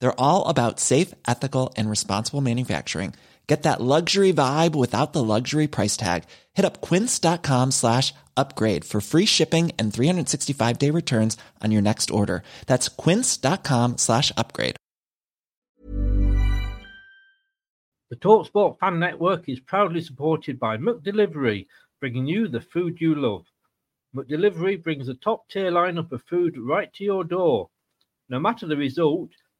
They're all about safe, ethical, and responsible manufacturing. Get that luxury vibe without the luxury price tag. Hit up quince.com slash upgrade for free shipping and 365 day returns on your next order. That's quince.com slash upgrade. The TalkSport Fan Network is proudly supported by McDelivery, bringing you the food you love. McDelivery brings a top tier lineup of food right to your door. No matter the result,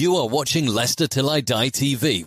You are watching Leicester Till I Die TV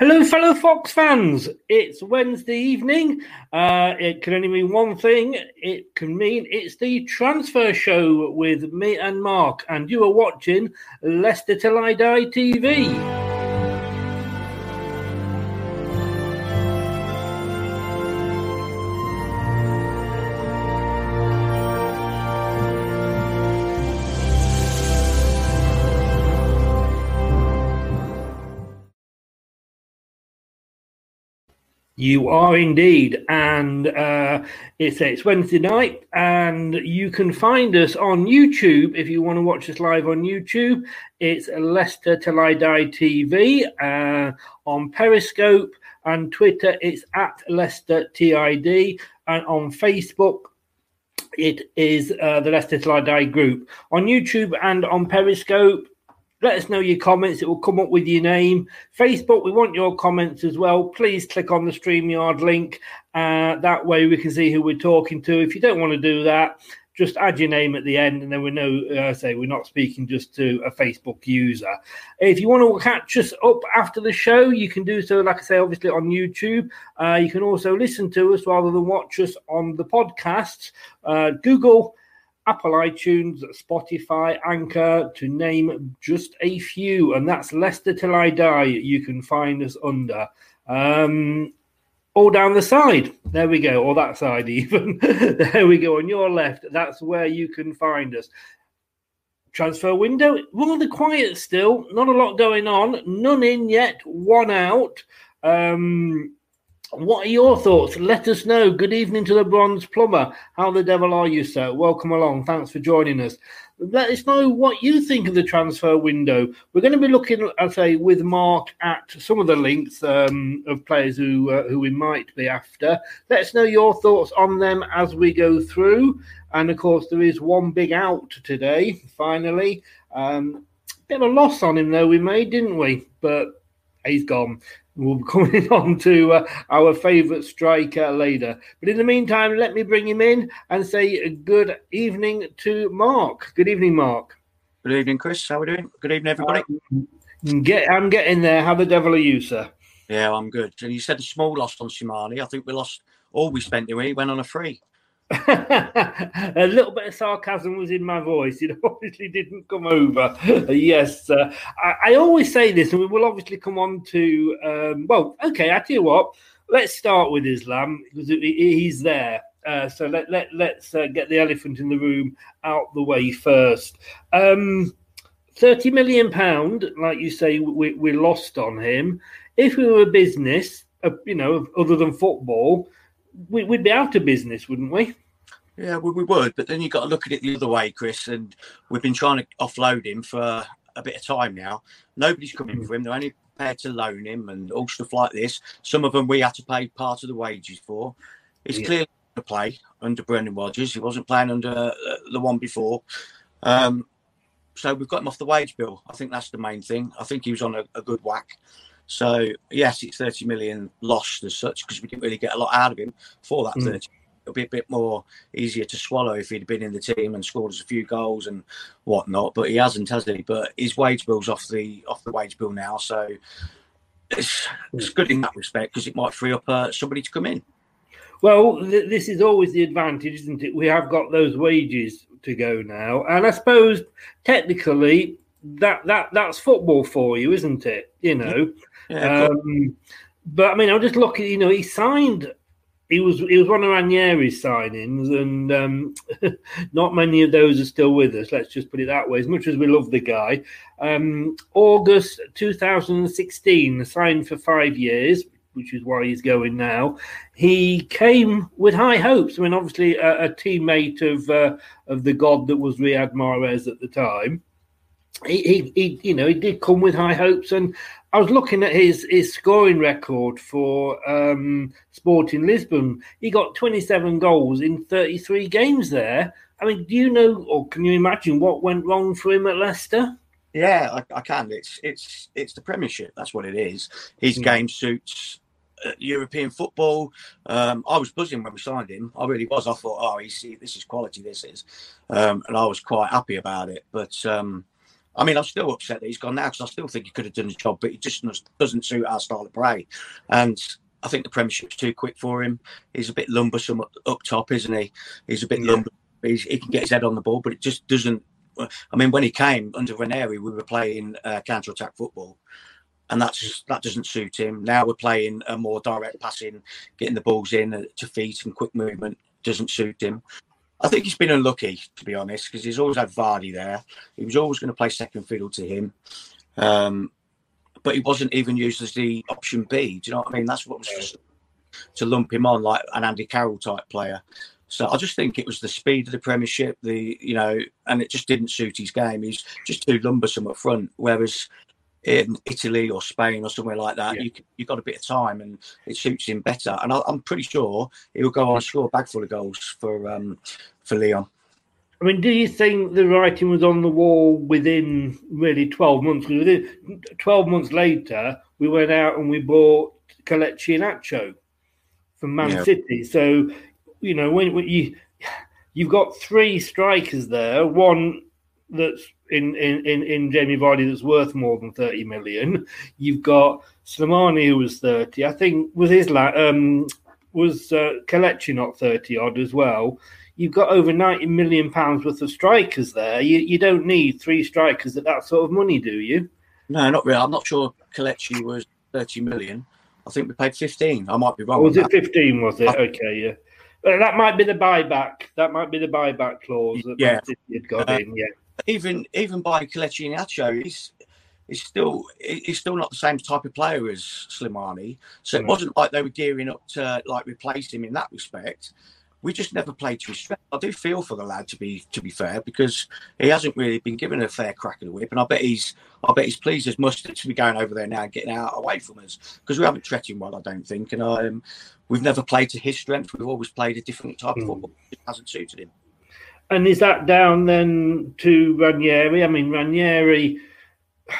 Hello, fellow Fox fans. It's Wednesday evening. Uh, it can only mean one thing. It can mean it's the transfer show with me and Mark, and you are watching Leicester Till I Die TV. You are indeed, and uh, it's it's Wednesday night, and you can find us on YouTube if you want to watch us live on YouTube. It's Leicester Till I Die TV uh, on Periscope and Twitter. It's at Leicester TID, and on Facebook it is uh, the Leicester Till I Die group on YouTube and on Periscope. Let us know your comments. It will come up with your name. Facebook, we want your comments as well. Please click on the StreamYard link. Uh, that way we can see who we're talking to. If you don't want to do that, just add your name at the end, and then we know. Uh, say we're not speaking just to a Facebook user. If you want to catch us up after the show, you can do so. Like I say, obviously on YouTube. Uh, you can also listen to us rather than watch us on the podcast. Uh, Google Apple iTunes, Spotify, Anchor, to name just a few. And that's Leicester Till I Die, you can find us under. Um, all down the side. There we go, or that side even. there we go. On your left, that's where you can find us. Transfer window, rather quiet still. Not a lot going on. None in yet. One out. Um, what are your thoughts? Let us know. Good evening to the Bronze Plumber. How the devil are you, sir? Welcome along. Thanks for joining us let us know what you think of the transfer window. We're going to be looking, I say, with Mark at some of the links um, of players who uh, who we might be after. Let us know your thoughts on them as we go through. And of course, there is one big out today. Finally, um, bit of a loss on him though we made, didn't we? But he's gone. We'll be coming on to uh, our favourite striker later. But in the meantime, let me bring him in and say good evening to Mark. Good evening, Mark. Good evening, Chris. How are we doing? Good evening, everybody. Um, get, I'm getting there. How the devil are you, sir? Yeah, I'm good. And you said a small loss on Slimani. I think we lost all we spent, we? Went on a free. A little bit of sarcasm was in my voice. It obviously didn't come over. yes, uh, I, I, always say this, and we will obviously come on to. Um, well, okay, I tell you what. Let's start with Islam because he's there. Uh, so let let let's uh, get the elephant in the room out the way first. Um, Thirty million pound, like you say, we, we lost on him. If we were a business, uh, you know, other than football, we, would be out of business, wouldn't we? Yeah, we, we would. But then you've got to look at it the other way, Chris. And we've been trying to offload him for a bit of time now. Nobody's coming mm. for him. They're only prepared to loan him and all stuff like this. Some of them we had to pay part of the wages for. It's yeah. clearly to play under Brendan Rodgers. He wasn't playing under uh, the one before. Um, so we've got him off the wage bill. I think that's the main thing. I think he was on a, a good whack. So yes, it's 30 million lost as such because we didn't really get a lot out of him for that mm. 30. It'll be a bit more easier to swallow if he'd been in the team and scored us a few goals and whatnot. But he hasn't, has he? But his wage bill's off the off the wage bill now, so it's it's good in that respect because it might free up uh, somebody to come in. Well, th- this is always the advantage, isn't it? We have got those wages to go now, and I suppose technically that that that's football for you, isn't it? You know, yeah, um, but I mean, I'm just looking. You know, he signed. He was he was one of Ranieri's signings, and um, not many of those are still with us. Let's just put it that way. As much as we love the guy, um, August 2016, signed for five years, which is why he's going now. He came with high hopes. I mean, obviously, a, a teammate of uh, of the god that was Riyad Mahrez at the time. He, he, he, you know, he did come with high hopes, and I was looking at his his scoring record for um, Sporting Lisbon. He got 27 goals in 33 games there. I mean, do you know, or can you imagine what went wrong for him at Leicester? Yeah, I, I can. It's it's it's the Premiership. That's what it is. His mm. game suits uh, European football. Um, I was buzzing when we signed him. I really was. I thought, oh, he's, this is quality. This is, um, and I was quite happy about it. But um, I mean, I'm still upset that he's gone now because I still think he could have done the job, but it just doesn't suit our style of play. And I think the Premiership's too quick for him. He's a bit lumbersome up top, isn't he? He's a bit yeah. lumber. He's, he can get his head on the ball, but it just doesn't. I mean, when he came under Ranieri, we were playing uh, counter-attack football, and that's that doesn't suit him. Now we're playing a more direct passing, getting the balls in uh, to feet and quick movement doesn't suit him. I think he's been unlucky, to be honest, because he's always had Vardy there. He was always going to play second fiddle to him. Um, but he wasn't even used as the option B. Do you know what I mean? That's what was just to lump him on like an Andy Carroll type player. So I just think it was the speed of the Premiership, the you know, and it just didn't suit his game. He's just too lumbersome up front. Whereas in Italy or Spain or somewhere like that, yeah. you you got a bit of time and it suits him better. And I, am pretty sure he'll go on and score a bag full of goals for um, for Lyon. I mean, do you think the writing was on the wall within really 12 months? Because within 12 months later, we went out and we bought Kelechi Iheanacho from Man yeah. City. So, you know, when, when you you've got three strikers there, one that's in, in, in, in Jamie Vardy that's worth more than 30 million. You've got Slimani who was 30. I think was his um was uh, Kelechi not 30 odd as well. You've got over 90 million pounds worth of strikers there. You you don't need three strikers at that sort of money, do you? No, not really. I'm not sure Kelechi was 30 million. I I think we paid 15. I might be wrong. Or was it that. 15? Was it? Okay, yeah. But that might be the buyback. That might be the buyback clause that Yeah. Man City had got Uh, in. Yeah. Even even by Kelechi Iheanacho, he's he's still he's still not the same type of player as Slimani. So it wasn't like they were gearing up to like replace him in that respect. We just never played to his strength. I do feel for the lad to be to be fair because he hasn't really been given a fair crack of the whip, and I bet he's I bet he's pleased as mustard to be going over there now and getting out away from us because we haven't treated him well, I don't think, and um, we've never played to his strength. We've always played a different type of Mm. football. It hasn't suited him. And is that down then to Ranieri? I mean, Ranieri,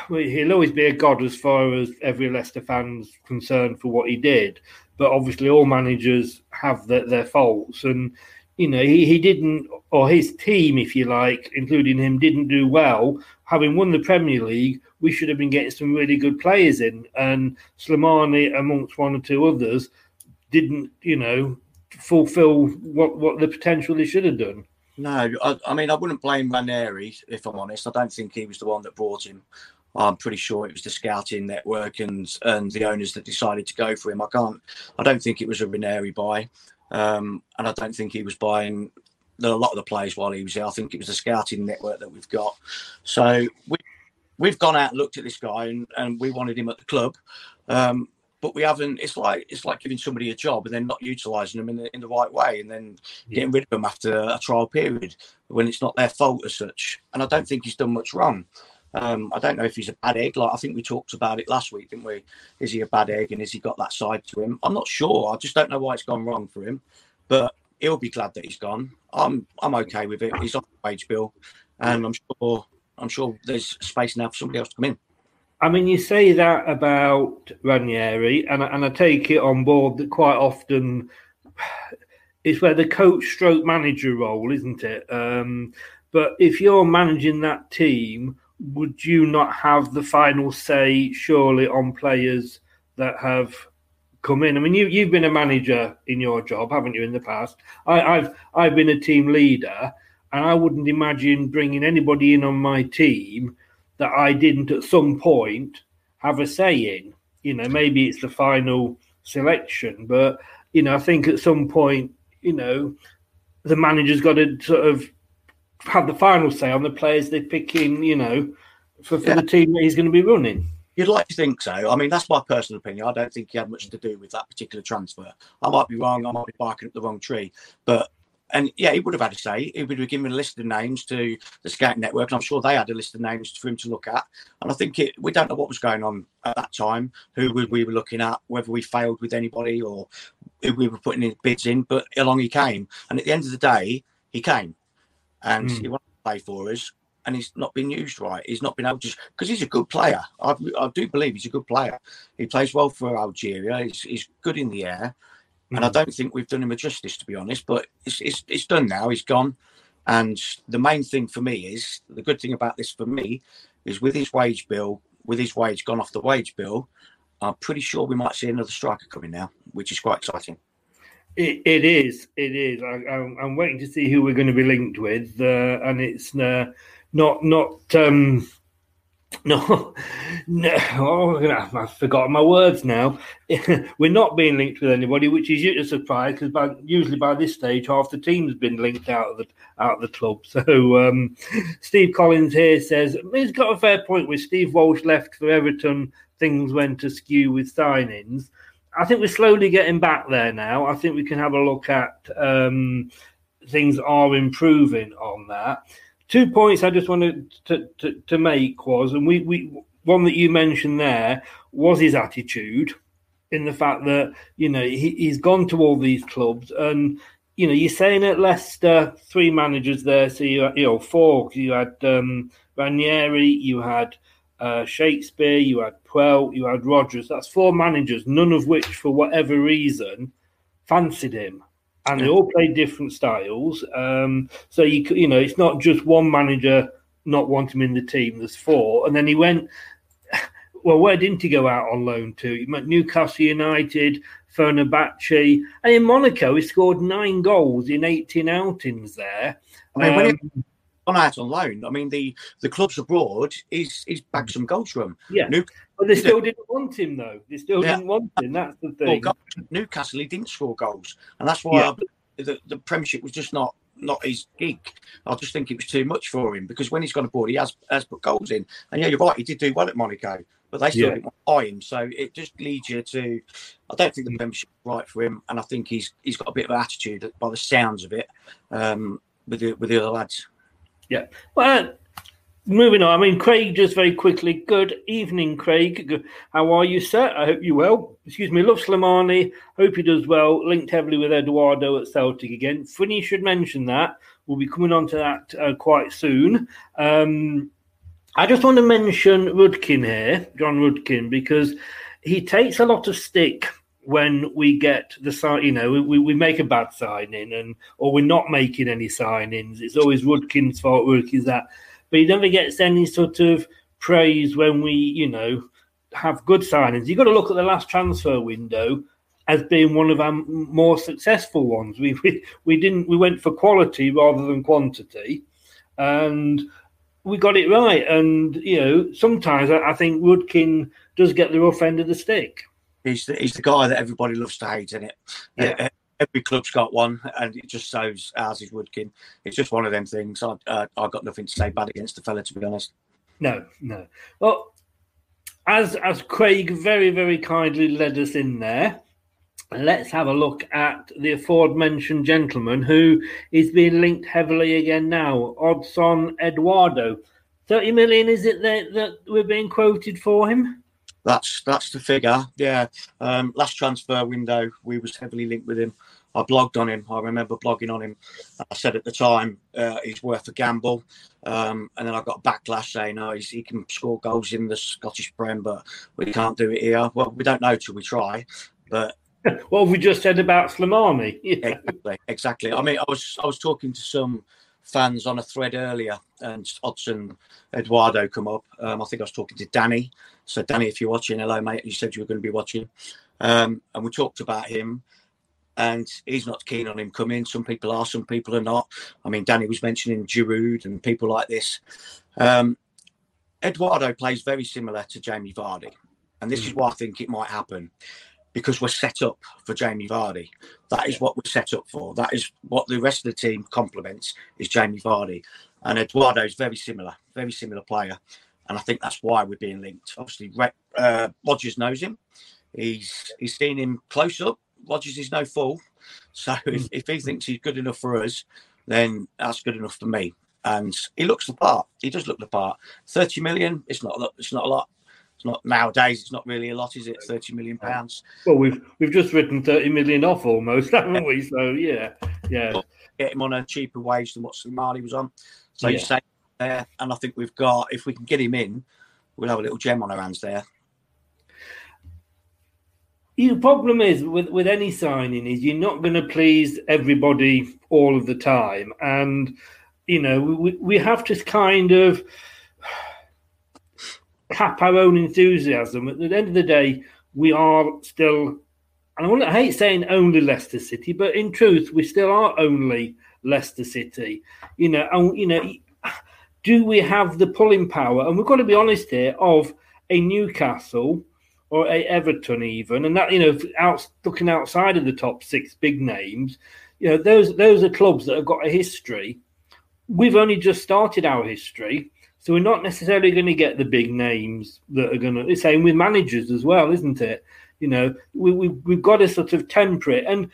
well, he'll always be a god as far as every Leicester fan's concerned for what he did. But obviously, all managers have their, their faults. And, you know, he, he didn't, or his team, if you like, including him, didn't do well. Having won the Premier League, we should have been getting some really good players in. And Slimani, amongst one or two others, didn't, you know, fulfill what, what the potential they should have done. No, I, I mean I wouldn't blame Ranieri if I'm honest. I don't think he was the one that brought him. I'm pretty sure it was the scouting network and and the owners that decided to go for him. I can't. I don't think it was a Ranieri buy, um, and I don't think he was buying a lot of the players while he was there. I think it was the scouting network that we've got. So we we've gone out and looked at this guy and, and we wanted him at the club. Um, but we haven't. It's like it's like giving somebody a job and then not utilising them in the in the right way, and then getting rid of them after a trial period when it's not their fault as such. And I don't think he's done much wrong. Um, I don't know if he's a bad egg. Like I think we talked about it last week, didn't we? Is he a bad egg, and has he got that side to him? I'm not sure. I just don't know why it's gone wrong for him. But he'll be glad that he's gone. I'm I'm okay with it. He's on the wage bill, and I'm sure I'm sure there's space now for somebody else to come in. I mean, you say that about Ranieri, and and I take it on board that quite often it's where the coach stroke manager role, isn't it? Um, but if you're managing that team, would you not have the final say, surely, on players that have come in? I mean, you you've been a manager in your job, haven't you, in the past? I, I've I've been a team leader, and I wouldn't imagine bringing anybody in on my team that I didn't at some point have a say in. You know, maybe it's the final selection, but you know, I think at some point, you know, the manager's got to sort of have the final say on the players they pick in. You know, for, for Yeah. the team that he's going to be running. You'd like to think so. I mean, that's my personal opinion. I don't think he had much to do with that particular transfer. I might be wrong. I might be barking up the wrong tree. But, and yeah, he would have had a say. He would have given a list of names to the scouting network. And I'm sure they had a list of names for him to look at. And I think it, we don't know what was going on at that time, who we, we were looking at, whether we failed with anybody or who we were putting in bids in. But along he came. And at the end of the day, he came. And Mm. he wanted to play for us and he's not been used right. He's not been able to because he's a good player. I, I do believe he's a good player. He plays well for Algeria. He's, he's good in the air, and I don't think we've done him a justice to be honest. But it's, it's it's done now. He's gone, and the main thing for me is the good thing about this for me is with his wage bill, with his wage gone off the wage bill. I'm pretty sure we might see another striker coming now, which is quite exciting. It, it is. It is. I, I'm, I'm waiting to see who we're going to be linked with, uh, and it's uh, not not um, no no. Oh, I've forgotten my words now. we're not being linked with anybody, which is a surprise because by, usually by this stage half the team's been linked out of the out of the club. So um, Steve Collins here says he's got a fair point. With Steve Walsh left for Everton, things went askew with signings. I think we're slowly getting back there now. I think we can have a look at um, things are improving on that. Two points I just wanted to, to, to make was, and we, we one that you mentioned there was his attitude in the fact that you know he, he's gone to all these clubs and you know you're saying at Leicester three managers there, so you you know four. You had um, Ranieri, you had uh, Shakespeare, you had Puel, you had Rodgers. That's four managers, none of which, for whatever reason, fancied him, and they all play different styles. Um, so you you know it's not just one manager not wanting him in the team. There's four, and then he went. Well, where didn't he go out on loan to? He went Newcastle United, Fenerbahce, and in Monaco he scored nine goals in 18 outings there. I mean, when he- Um, gone out on loan. I mean, the the clubs abroad is is bagged some goals from. Yeah, New, but they still didn't want him though. They still Yeah. didn't want him. That's the thing. goals. Newcastle, he didn't score goals, and that's why Yeah. I, the, the Premiership was just not not his gig. I just think it was too much for him because when he's gone abroad, he has has put goals in, and yeah, you're right, he did do well at Monaco, but they still Yeah. didn't buy him. So it just leads you to. I don't think the membership is right for him, and I think he's he's got a bit of attitude by the sounds of it um, with the with the other lads. Yeah. Well, moving on. I mean, Craig, just very quickly. Good evening, Craig. How are you, sir? I hope you're well. Excuse me. Love Slimani. Hope he does well. Linked heavily with Eduardo at Celtic again. Funny you should mention that. We'll be coming on to that uh, quite soon. Um, I just want to mention Rudkin here, John Rudkin, because he takes a lot of stick when we get the sign. You know, we, we make a bad signing, and or we're not making any signings. It's always Rudkin's fault. Rudkin's that, but he never gets any sort of praise when we, you know, have good signings. You've got to look at the last transfer window as being one of our more successful ones. We we, we didn't we went for quality rather than quantity, and we got it right. And you know, sometimes I, I think Rudkin does get the rough end of the stick. He's the, he's the guy that everybody loves to hate, isn't it? Yeah. Uh, Every club's got one, and it just shows ours is Woodkin. It's just one of them things. I, uh, I've got nothing to say bad against the fella, to be honest. No, no. Well, as as Craig very very kindly led us in there, let's have a look at the aforementioned gentleman who is being linked heavily again now. Odson Eduardo, thirty million is it that that we're being quoted for him? That's that's the figure. Yeah. Um, last transfer window, we was heavily linked with him. I blogged on him. I remember blogging on him. I said at the time uh, he's worth a gamble, um, and then I got a backlash saying, "No, he's, he can score goals in the Scottish Prem, but we can't do it here." Well, we don't know till we try. But What have we just said about Slimani? exactly, exactly. I mean, I was I was talking to some fans on a thread earlier, and Odson Eduardo come up. Um, I think I was talking to Danny. So, Danny, if you're watching, hello, mate. You said you were going to be watching, um, and we talked about him. And he's not keen on him coming. Some people are, some people are not. I mean, Danny was mentioning Giroud and people like this. Um, Eduardo plays very similar to Jamie Vardy, and this is why I think it might happen because we're set up for Jamie Vardy. That is what we're set up for. That is what the rest of the team complements is Jamie Vardy. And Eduardo is very similar, very similar player. And I think that's why we're being linked. Obviously, uh, Rodgers knows him. He's he's seen him close up. Rodgers is no fool. So if, if he thinks he's good enough for us, then that's good enough for me. And he looks the part. He does look the part. Thirty million. It's not. a lot- It's not a lot. It's not nowadays. It's not really a lot, is it? Thirty million pounds. Well, we've we've just written thirty million off almost, haven't we? So yeah, yeah. get him on a cheaper wage than what Slimani was on. So Yeah. you say there, and I think we've got if we can get him in, we'll have a little gem on our hands there. The problem is with with any signing is you're not going to please everybody all of the time, and you know we we have to kind of cap our own enthusiasm. At the end of the day, we are still, and I, hate saying only Leicester City, but in truth, we still are only Leicester City. You know, and you know, do we have the pulling power? And we've got to be honest here of a Newcastle or a Everton even, and that you know, out looking outside of the top six big names, you know, those those are clubs that have got a history. We've only just started our history, so we're not necessarily going to get the big names that are going to. The same with managers as well, isn't it? You know, we, we we've got to sort of temper it. And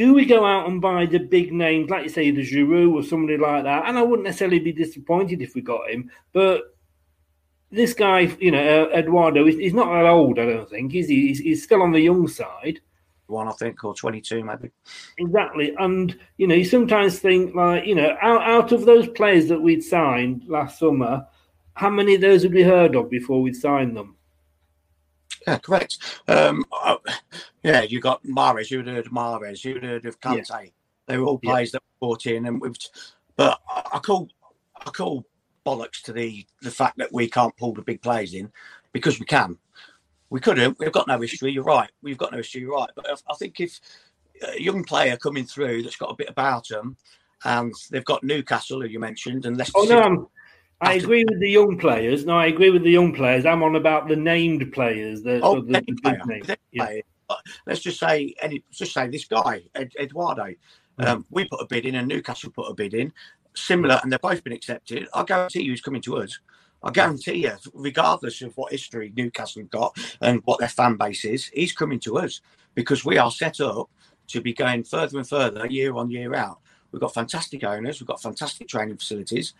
do we go out and buy the big names, like you say, the Giroud or somebody like that? And I wouldn't necessarily be disappointed if we got him, but this guy, you know, uh, Eduardo, he's, he's not that old, I don't think. Is he? He's, he's still on the young side. One, I think, or twenty-two, maybe. Exactly. And, you know, you sometimes think, like, you know, out, out of those players that we'd signed last summer, how many of those would we heard of before we'd signed them? Yeah, correct. Um, uh, yeah, you got Mahrez. You'd heard of Mahrez. You'd heard of Kante. They were all Yeah. players that were brought in, and we've. But I call, I call bollocks to the the fact that we can't pull the big players in because we can. We couldn't. We've got no history. You're right. We've got no history. You're right. But I- I think if a young player coming through that's got a bit about them, and they've got Newcastle, who you mentioned, and Leicester. Oh no, City. I'm, I agree with the young players. No, I agree with the young players. I'm on about the named players. The, Oh, the, the player, Yeah. Let's just say. Just say this guy, Ed, Eduardo. Mm. Um, we put a bid in, and Newcastle put a bid in, similar, and they've both been accepted. I guarantee you, he's coming to us. I guarantee you, regardless of what history Newcastle have got and what their fan base is, he's coming to us because we are set up to be going further and further year on year out. We've got fantastic owners, we've got fantastic training facilities,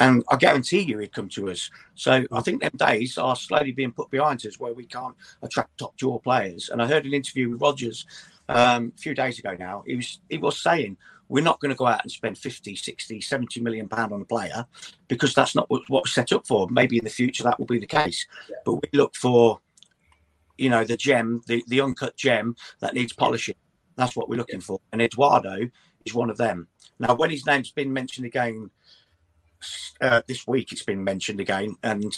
and I guarantee you he'd come to us. So I think them days are slowly being put behind us where we can't attract top draw players. And I heard an interview with Rodgers um, a few days ago now. He was he was saying we're not going to go out and spend 50, 60, 70 million pound on a player because that's not what, what we're set up for. Maybe in the future that will be the case. But we look for you know the gem, the, the uncut gem that needs polishing. That's what we're looking for. And Eduardo is one of them. Now, when his name's been mentioned again uh, this week, it's been mentioned again, and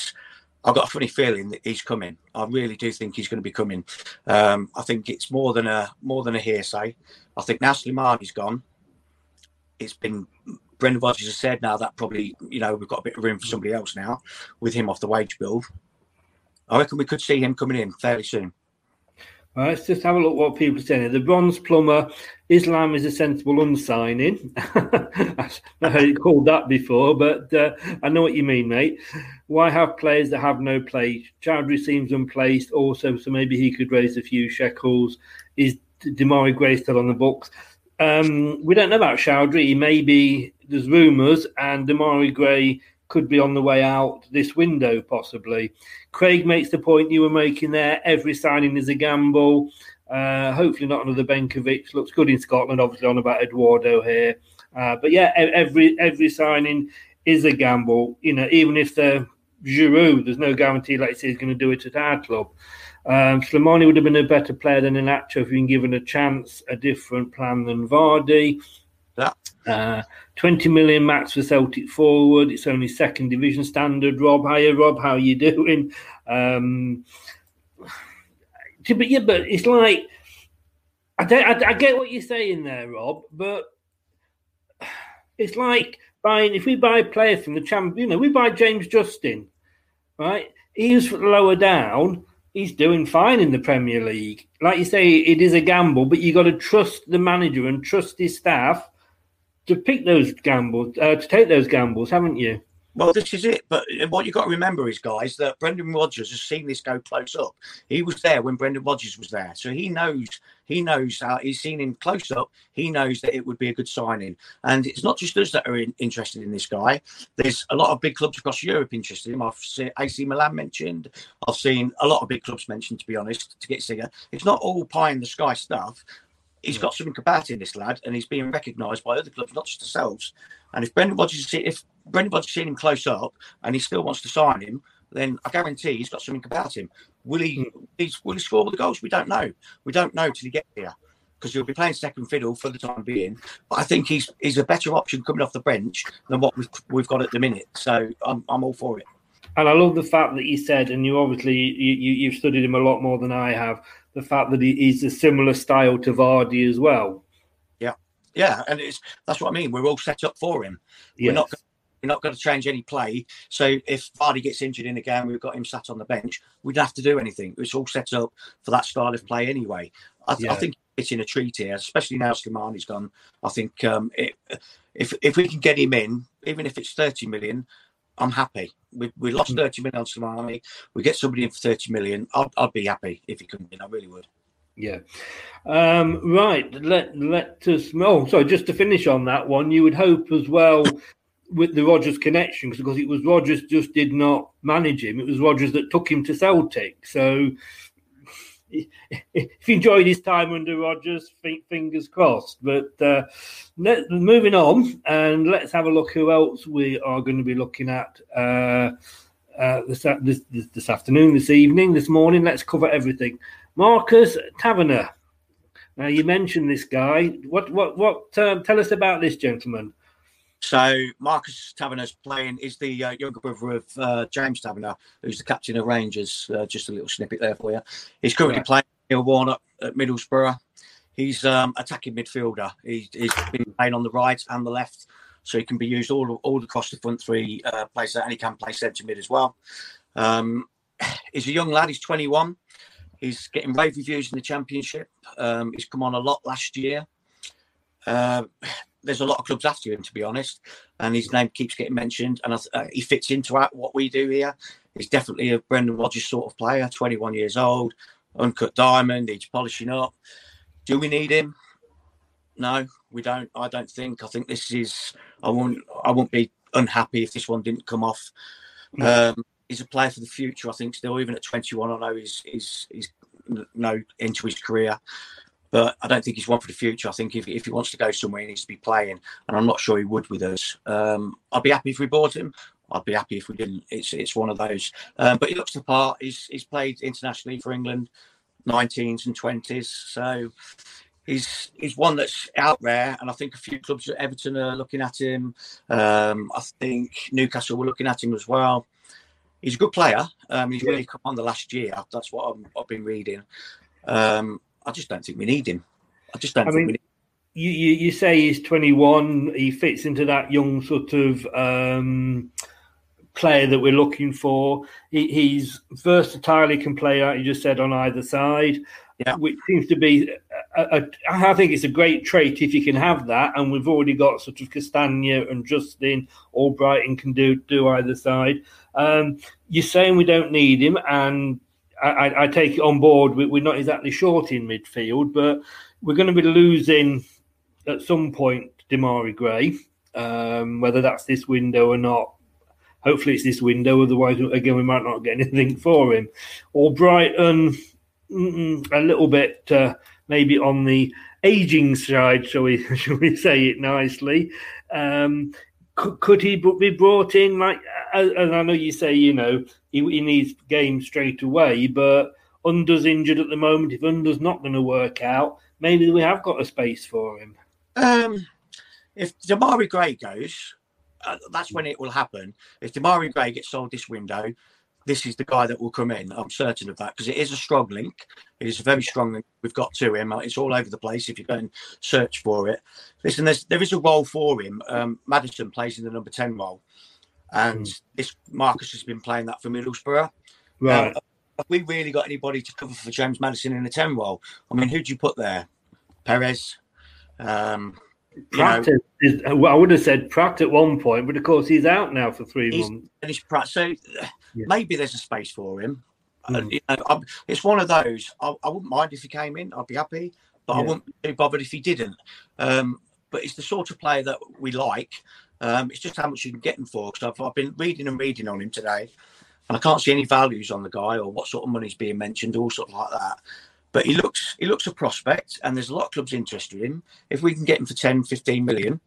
I've got a funny feeling that he's coming. I really do think he's going to be coming. Um, I think it's more than a more than a hearsay. I think now Slimani's gone. It's been Brendan Rodgers has said now that probably you know we've got a bit of room for somebody else now with him off the wage bill. I reckon we could see him coming in fairly soon. Right, let's just have a look what people are saying. The bronze plumber, Islam is a sensible unsigning. I've heard it called that before, but uh, I know what you mean, mate. Why have players that have no play? Choudhury seems unplaced also, so maybe he could raise a few shekels. Is Demarai Gray still on the books? Um, we don't know about Choudhury. Maybe there's rumours, and Demarai Gray could be on the way out this window, possibly. Craig makes the point you were making there. Every signing is a gamble. Uh, hopefully, not another Benkovic. Looks good in Scotland. Obviously, on about Eduardo here. Uh, but yeah, every every signing is a gamble. You know, even if they're Giroud, there's no guarantee, like I say, he's going to do it at our club. Um, Slimani would have been a better player than Iheanacho if he'd been given a chance, a different plan than Vardy. Yeah. Uh, 20 million max for Celtic forward. It's only second division standard. Rob, hiya, Rob. How you doing? Um, but yeah, but it's like I, I, I get what you're saying there, Rob. But it's like buying if we buy a player from the champ, you know, we buy James Justin, right? He's lower down. He's doing fine in the Premier League. Like you say, it is a gamble, but you got to trust the manager and trust his staff to pick those gambles, uh, to take those gambles, haven't you? Well, this is it. But what you've got to remember is, guys, that Brendan Rodgers has seen this go close up. He was there when Brendan Rodgers was there, so he knows. He knows how he's seen him close up. He knows that it would be a good signing, and it's not just us that are in, interested in this guy. There's a lot of big clubs across Europe interested in him. I've seen AC Milan mentioned. I've seen a lot of big clubs mentioned. To be honest, to get Singer, it's not all pie in the sky stuff. He's got something about him, this lad, and he's being recognised by other clubs, not just ourselves. And if Brendan Rodgers, see- if Brendan Rodgers seen him close up and he still wants to sign him, then I guarantee he's got something about him. Will he? Hmm. He's, will he score all the goals? We don't know. We don't know till he gets here because he'll be playing second fiddle for the time being. But I think he's he's a better option coming off the bench than what we've we've got at the minute. So I'm I'm all for it. And I love the fact that he said, and you obviously you, you, you've studied him a lot more than I have. The fact that he, he's a similar style to Vardy as well. Yeah, yeah, and it's that's what I mean. We're all set up for him. We're not we're not going to change any play. So if Vardy gets injured in a game, we've got him sat on the bench. We don't have to do anything. It's all set up for that style of play anyway. I, th- I think it's in a treat here, especially now Slimani's gone. I think um, it, if if we can get him in, even if it's thirty million, I'm happy. We, we lost thirty million on Slimani. We get somebody in for thirty million. I'd, I'd be happy if he could in. I really would. Yeah. Um, right. Let let us. Oh, sorry. Just to finish on that one, you would hope as well with the Rodgers connection because it was Rodgers just did not manage him. It was Rodgers that took him to Celtic. So if he enjoyed his time under Rodgers, fingers crossed. But uh, moving on, and let's have a look who else we are going to be looking at. Uh, uh, this, this, this this afternoon, this evening, this morning. Let's cover everything. Marcus Tavernier. Now you mentioned this guy. What what what? Um, tell us about this gentleman. So Marcus Tavernier's playing is the uh, younger brother of uh, James Tavernier, who's the captain of Rangers. Uh, just a little snippet there for you. He's currently Right. playing Neil Warnock at Middlesbrough. he's um, attacking midfielder. He, he's been playing on the right and the left, so he can be used all all across the front three uh, places, and he can play centre mid as well. Um, he's a young lad. He's 21. He's getting rave reviews in the championship. Um, he's come on a lot last year. Uh, there's a lot of clubs after him, to be honest, and his name keeps getting mentioned, and uh, he fits into what we do here. He's definitely a Brendan Rodgers sort of player. 21 years old, uncut diamond. He's polishing up. Do we need him? No, we don't. I don't think. I think this is. I won't. I won't be unhappy if this one didn't come off. Mm. Um, he's a player for the future. I think still, even at 21, I know he's he's he's no into his career, but I don't think he's one for the future. I think if, if he wants to go somewhere, he needs to be playing, and I'm not sure he would with us. Um, I'd be happy if we bought him. I'd be happy if we didn't. It's it's one of those. Um, but he looks the part. He's he's played internationally for England, 19s and 20s. So he's he's one that's out there, and I think a few clubs at Everton are looking at him. Um, I think Newcastle were looking at him as well. He's a good player. Um, he's really come on the last year. That's what i have been reading. Um, I just don't think we need him. I just don't I think mean, we need you, you, you say he's 21. He fits into that young sort of um, player that we're looking for. He, he's versatile. He can play out. You just said on either side, yeah. which seems to be. A, a, I think it's a great trait if you can have that. And we've already got sort of Castagna and Justin. Albrighton can do do either side. Um, you're saying we don't need him, and I, I, take it on board. We're not exactly short in midfield, but we're going to be losing at some point Demarai Gray. Um, whether that's this window or not, hopefully it's this window. Otherwise, again, we might not get anything for him. Or Albrighton, a little bit uh, maybe on the aging side, shall we? Shall we say it nicely? Um, could, could, he be brought in? Like, and I know you say you know he, he needs games straight away, but Under's injured at the moment. If Under's not going to work out, maybe we have got a space for him. Um, if Demarai Gray goes, uh, that's when it will happen. If Demarai Gray gets sold this window, this is the guy that will come in. I'm certain of that because it is a strong link. It is a very strong link we've got to him. It's all over the place if you go and search for it. Listen, there's, there is a role for him. Um, Maddison plays in the number 10 role, and mm. this Marcus has been playing that for Middlesbrough. Right. have we really got anybody to cover for James Maddison in the 10 role? I mean, who do you put there? Perez? Um, Praet know, is, well, I would have said Praet at one point, but of course he's out now for three months. Finished Praet, so yeah. maybe there's a space for him. Mm. Uh, you know, it's one of those. I, I, wouldn't mind if he came in. I'd be happy, but yeah. I wouldn't be bothered if he didn't. Um, but it's the sort of player that we like. Um, it's just how much you can get him for. Because I've, I've been reading and reading on him today, and I can't see any values on the guy or what sort of money's being mentioned, all sort of like that. But he looks he looks a prospect, and there's a lot of clubs interested in him. If we can get him for 10, 15 million,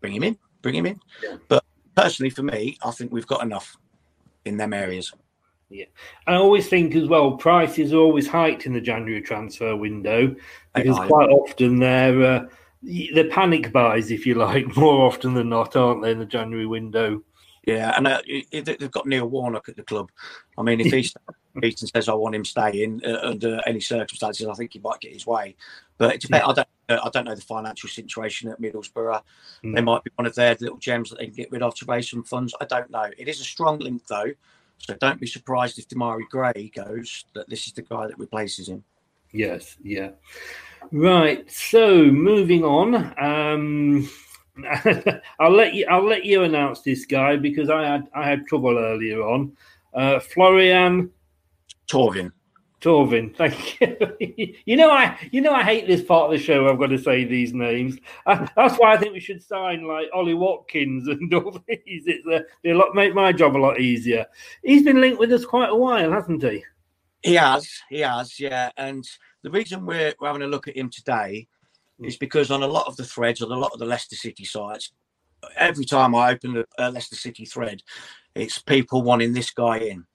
bring him in, bring him in. Yeah. But personally, for me, I think we've got enough in them areas. Yeah, I always think as well. Prices are always hiked in the January transfer window because quite often they're uh, the panic buys, if you like, more often than not, aren't they, in the January window? Yeah, and uh, they've got Neil Warnock at the club. I mean, if he's Beaton says I want him staying uh, under any circumstances, I think he might get his way. But it depends. Yeah. I don't. Uh, I don't know the financial situation at Middlesbrough. Mm. They might be one of their little gems that they can get rid of to raise some funds. I don't know. It is a strong link though, so don't be surprised if Demarai Gray goes. That this is the guy that replaces him. Yes. Yeah. Right. So moving on. Um, I'll let you. I'll let you announce this guy because I had I had trouble earlier on. Uh, Florian Thauvin. Thauvin, thank you. you know, I you know I hate this part of the show. I've got to say these names. Uh, that's why I think we should sign like Ollie Watkins and all these. It's uh, a lot make my job a lot easier. He's been linked with us quite a while, hasn't he? He has. He has. Yeah. And the reason we're, we're having a look at him today is because on a lot of the threads on a lot of the Leicester City sites, every time I open the uh, Leicester City thread, it's people wanting this guy in.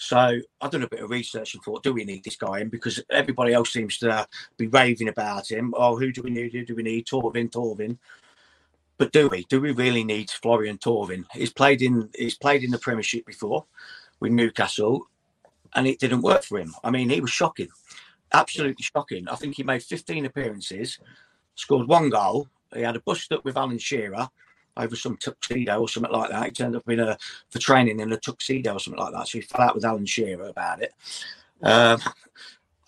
So I've done a bit of research and thought, do we need this guy in? Because everybody else seems to be raving about him. Oh, who do we need? Who do we need? Thauvin, Thauvin. But do we? Do we really need Florian Thauvin? He's played in he's played in the Premiership before with Newcastle, and it didn't work for him. I mean, he was shocking. absolutely shocking. I think he made 15 appearances, scored one goal. He had a bust up with Alan Shearer over some tuxedo or something like that. He turned up in a for training in a tuxedo or something like that. So he fell out with Alan Shearer about it. Um,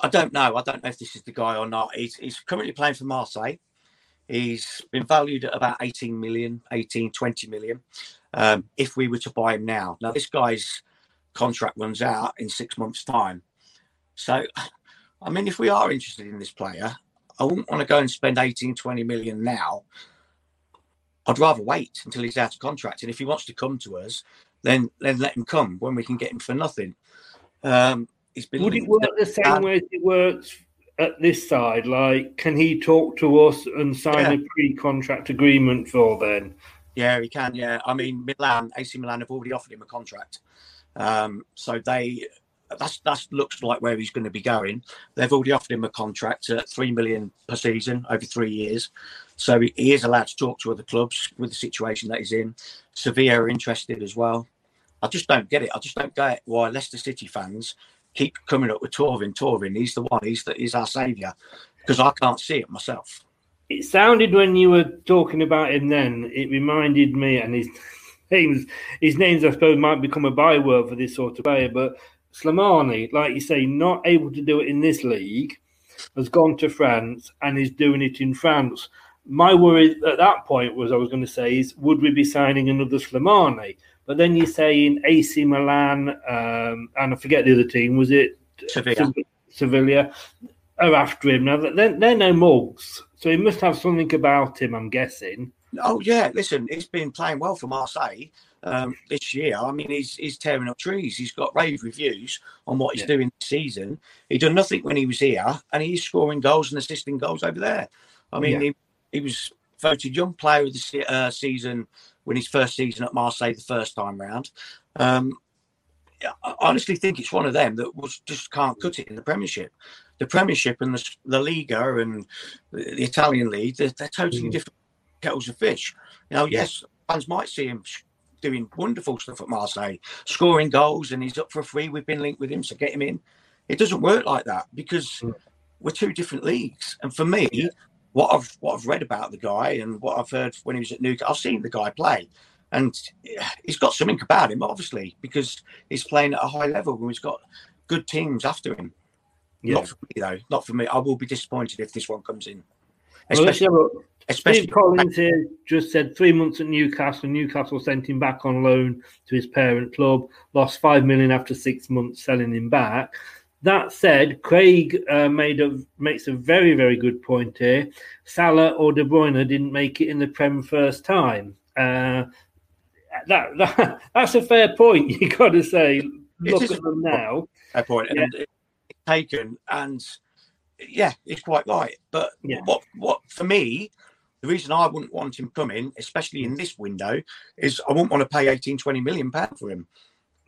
I don't know. I don't know if this is the guy or not. He's, he's currently playing for Marseille. He's been valued at about 18 million, 18, 20 million. Um, if we were to buy him now, now this guy's contract runs out in six months' time. So, I mean, if we are interested in this player, I wouldn't want to go and spend 18, 20 million now. I'd rather wait until he's out of contract. And if he wants to come to us, then then let him come when we can get him for nothing. Um, he's been Would it work the same way as it works at this side? Like, can he talk to us and sign yeah. a pre-contract agreement for then? Yeah, he can. Yeah, I mean, Milan, AC Milan have already offered him a contract, um, so they that's that looks like where he's going to be going. They've already offered him a contract at three million per season over three years, so he, he is allowed to talk to other clubs with the situation that he's in. Sevilla are interested as well. I just don't get it. I just don't get why Leicester City fans keep coming up with Thauvin. Thauvin, he's the one. He's the, he's our saviour because I can't see it myself. It sounded when you were talking about him then. It reminded me, and his names, his names, I suppose, might become a byword for this sort of player. But Slimani, like you say, not able to do it in this league, has gone to France and is doing it in France. My worry at that point was I was going to say is would we be signing another Slimani? But then you're saying AC Milan, um, and I forget the other team. Was it Sevilla? Sevilla are after him now. They're, they're no mugs, so he must have something about him. I'm guessing. Oh yeah, listen, he's been playing well for Marseille um, this year. I mean, he's he's tearing up trees. He's got rave reviews on what he's yeah. doing this season. He done nothing when he was here, and he's scoring goals and assisting goals over there. I mean, yeah. he, he was voted young player of the uh, season when his first season at Marseille the first time round. Um, I honestly think it's one of them that was just can't cut it in the Premiership. The Premiership and the, the Liga and the, Italian league, they're, they're totally mm. different kettles of fish. You know, yes, fans might see him doing wonderful stuff at Marseille, scoring goals, and he's up for free. We've been linked with him, so get him in. It doesn't work like that because mm. we're two different leagues. And for me, what I've what I've read about the guy and what I've heard when he was at Newcastle, I've seen the guy play, and he's got something about him, obviously, because he's playing at a high level and he's got good teams after him. Yeah. Not for me though. Not for me. I will be disappointed if this one comes in. Especially, well, especially Steve Collins here just said three months at Newcastle. Newcastle sent him back on loan to his parent club. Lost five million after six months selling him back. That said, Craig uh, made a makes a very very good point here. Salah or De Bruyne didn't make it in the Prem first time. Uh, that, that that's a fair point. You got to say, look at them now. Fair point, yeah. and taken, and yeah, it's quite right. But yeah. what what for me, the reason I wouldn't want him coming, especially in this window, is I wouldn't want to pay 18, 20 million pound for him.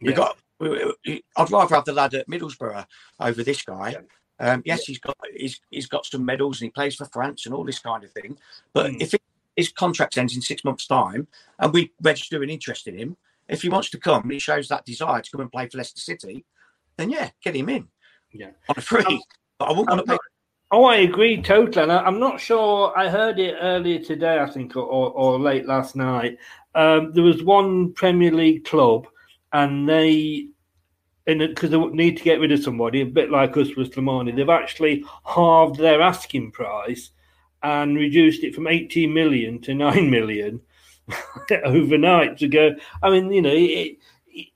We yeah. got I'd rather have the lad at Middlesbrough over this guy. Um, yes, he's got he's, he's got some medals and he plays for France and all this kind of thing. But mm. if it, his contract ends in six months' time and we register an interest in him, if he wants to come and he shows that desire to come and play for Leicester City, then yeah, get him in. Yeah, on a free. Um, but I wouldn't want to pay. Oh, I agree totally. And I'm not sure. I heard it earlier today, I think, or, or late last night. Um, there was one Premier League club and they because they need to get rid of somebody, a bit like us with Slimani, they've actually halved their asking price and reduced it from 18 million to 9 million overnight to go. I mean, you know, it,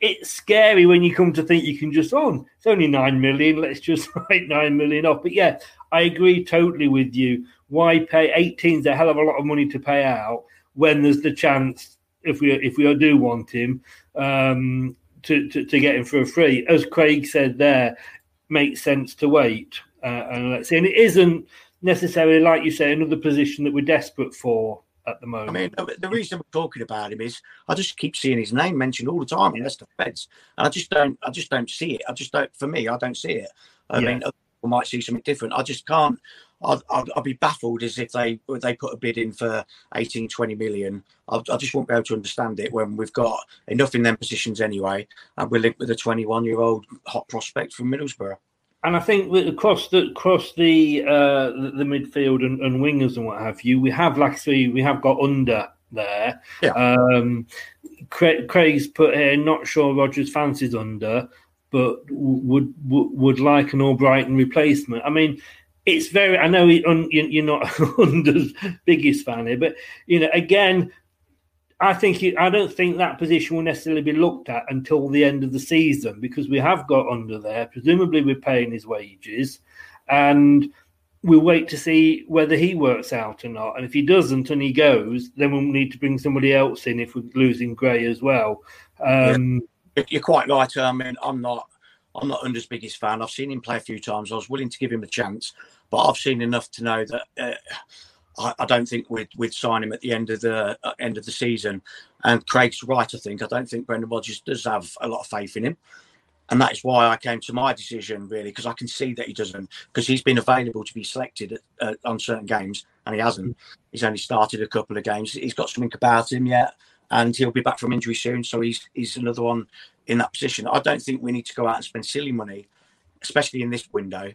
it's scary when you come to think you can just, oh, it's only 9 million, let's just write 9 million off. But yeah, I agree totally with you. Why pay 18 is a hell of a lot of money to pay out when there's the chance if we if we do want him um, to, to, to get him for a free. As Craig said there, makes sense to wait. Uh, and let's see. And it isn't necessarily, like you say, another position that we're desperate for at the moment. I mean, the reason we're talking about him is I just keep seeing his name mentioned all the time in Leicester Feds, and I just don't, I just don't see it. I just don't. For me, I don't see it. I yeah. mean, might see something different. I just can't. I'd, I'd, I'd, be baffled as if they they put a bid in for 18, 20 million. I, I just won't be able to understand it when we've got enough in them positions anyway, and we're linked with a 21 year old hot prospect from Middlesbrough. and I think across the across the uh, the, midfield and, and, wingers and what have you, we have like we we have got under there. Yeah. Um, Craig, Craig's put here. Not sure Rodgers fancies under, but would would, would like an Albrighton replacement. I mean, it's very. I know you're not Under's biggest fan here, but you know, again, I think it, I don't think that position will necessarily be looked at until the end of the season because we have got under there. Presumably, we're paying his wages, and we'll wait to see whether he works out or not. And if he doesn't and he goes, then we'll need to bring somebody else in if we're losing Gray as well. Um, yeah. You're quite right. I mean, I'm not. I'm not Under's biggest fan. I've seen him play a few times. I was willing to give him a chance, but I've seen enough to know that. Uh, I, I, don't think we'd, we'd sign him at the end of the uh, end of the season. And Craig's right. I think I don't think Brendan Rodgers does have a lot of faith in him, and that is why I came to my decision really because I can see that he doesn't because he's been available to be selected uh, on certain games and he hasn't. He's only started a couple of games. He's got something about him yet, and he'll be back from injury soon. So he's he's another one in that position. I don't think we need to go out and spend silly money, especially in this window,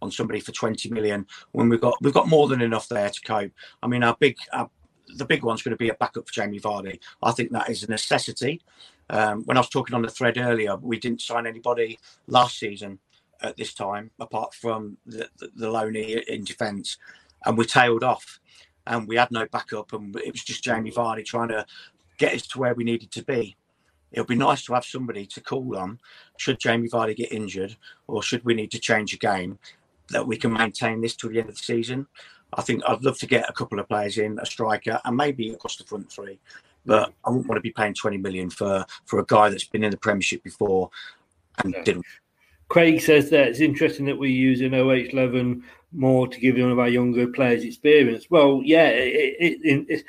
on somebody for 20 million when we've got we've got more than enough there to cope. I mean, our big our, the big one's going to be a backup for Jamie Vardy. I think that is a necessity. Um, when I was talking on the thread earlier, we didn't sign anybody last season at this time apart from the, the, the loanee in defence, and we tailed off, and we had no backup, and it was just Jamie Vardy trying to get us to where we needed to be it would be nice to have somebody to call on should Jamie Vardy get injured or should we need to change a game that we can maintain this till the end of the season. I think I'd love to get a couple of players in, a striker, and maybe across the front three. But I wouldn't want to be paying 20 million for for a guy that's been in the Premiership before and didn't. Craig says that it's interesting that we use an OH11 more to give one of our younger players experience. Well, yeah, it, it, it,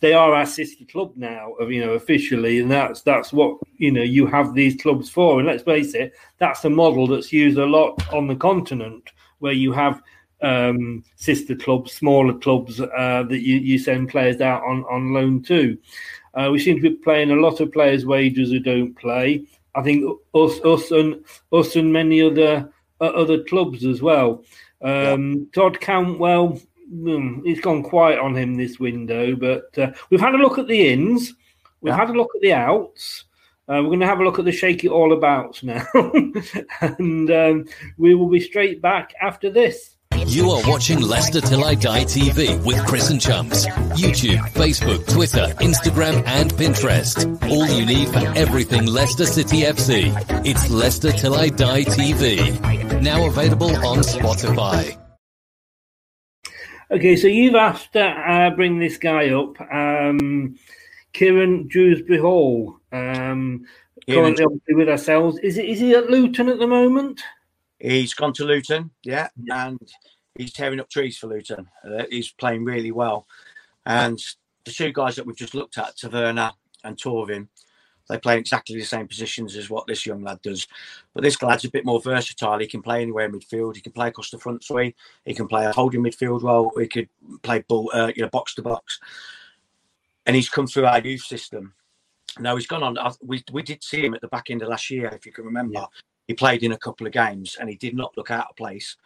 they are our sister club now, you know, officially, and that's that's what you know you have these clubs for. And let's face it, that's a model that's used a lot on the continent, where you have um, sister clubs, smaller clubs uh, that you, you send players out on on loan to. Uh, we seem to be playing a lot of players' wages who don't play. I think us, us, and us, and many other uh, other clubs as well. Um, yeah. Todd Cantwell mm, it's gone quiet on him this window, but uh, we've had a look at the ins, we've yeah. had a look at the outs. Uh, we're going to have a look at the shake it all abouts now, and um, we will be straight back after this. You are watching Leicester Till I Die TV with Chris and Chums. YouTube, Facebook, Twitter, Instagram, and Pinterest. All you need for everything Leicester City FC. It's Leicester Till I Die TV. Now available on Spotify. Okay, so you've asked to uh, bring this guy up, um, Kiernan Dewsbury Hall. Um, currently, obviously, with ourselves. Is it? Is he at Luton at the moment? He's gone to Luton, yeah, yeah. and he's tearing up trees for Luton. Uh, he's playing really well, and the two guys that we've just looked at, Tavernier and Thauvin, they play exactly the same positions as what this young lad does. But this lad's a bit more versatile. He can play anywhere in midfield. He can play across the front three. He can play a holding midfield role. He could play ball, uh, you know, box to box. And he's come through our youth system. Now he's gone on. We we did see him at the back end of last year, if you can remember. Yeah. He played in a couple of games and he did not look out of place.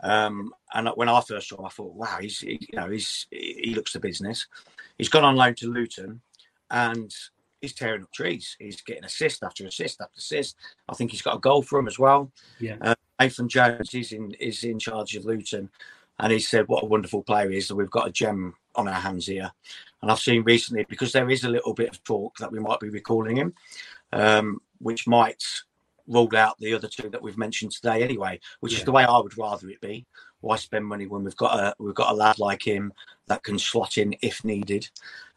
Um, and when I first saw him, I thought, wow, he's he, you know he's he looks the business. He's gone on loan to Luton, and he's tearing up trees. He's getting assist after assist after assist. I think he's got a goal for him as well. Yeah. Uh, Nathan Jones is in is in charge of Luton, and he said what a wonderful player he is. That we've got a gem on our hands here. And I've seen recently because there is a little bit of talk that we might be recalling him, um, which might rule out the other two that we've mentioned today anyway. Which yeah. is the way I would rather it be. Why spend money when we've got a we've got a lad like him that can slot in if needed.